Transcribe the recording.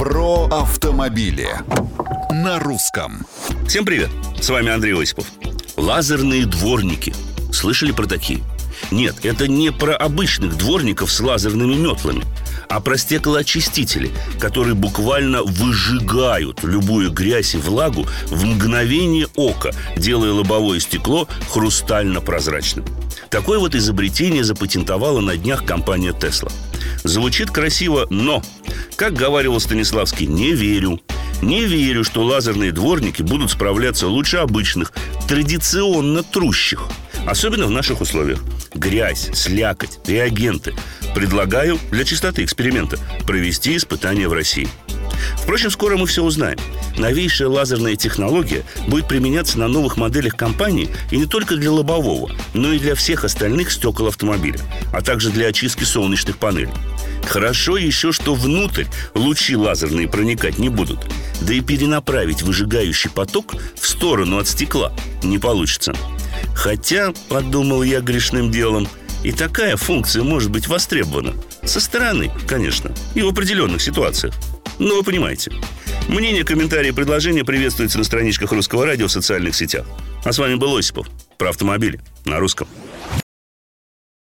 Про автомобили на русском. Всем привет! С вами Андрей Осипов. Лазерные дворники. Слышали про такие? Нет, это не про обычных дворников с лазерными метлами, а про стеклоочистители, которые буквально выжигают любую грязь и влагу в мгновение ока, делая лобовое стекло хрустально-прозрачным. Такое вот изобретение запатентовала на днях компания Tesla. Звучит красиво, но, как говорил Станиславский, не верю. Не верю, что лазерные дворники будут справляться лучше обычных, традиционно трущих. Особенно в наших условиях. Грязь, слякоть, реагенты. Предлагаю для чистоты эксперимента провести испытания в России. Впрочем, скоро мы все узнаем. Новейшая лазерная технология будет применяться на новых моделях компании и не только для лобового, но и для всех остальных стекол автомобиля, а также для очистки солнечных панелей. Хорошо еще, что внутрь лучи лазерные проникать не будут. Да и перенаправить выжигающий поток в сторону от стекла не получится. Хотя, подумал я грешным делом, и такая функция может быть востребована. Со стороны, конечно, и в определенных ситуациях. Но вы понимаете. Мнения, комментарии предложения приветствуются на страничках Русского радио в социальных сетях. А с вами был Осипов. Про автомобили на русском.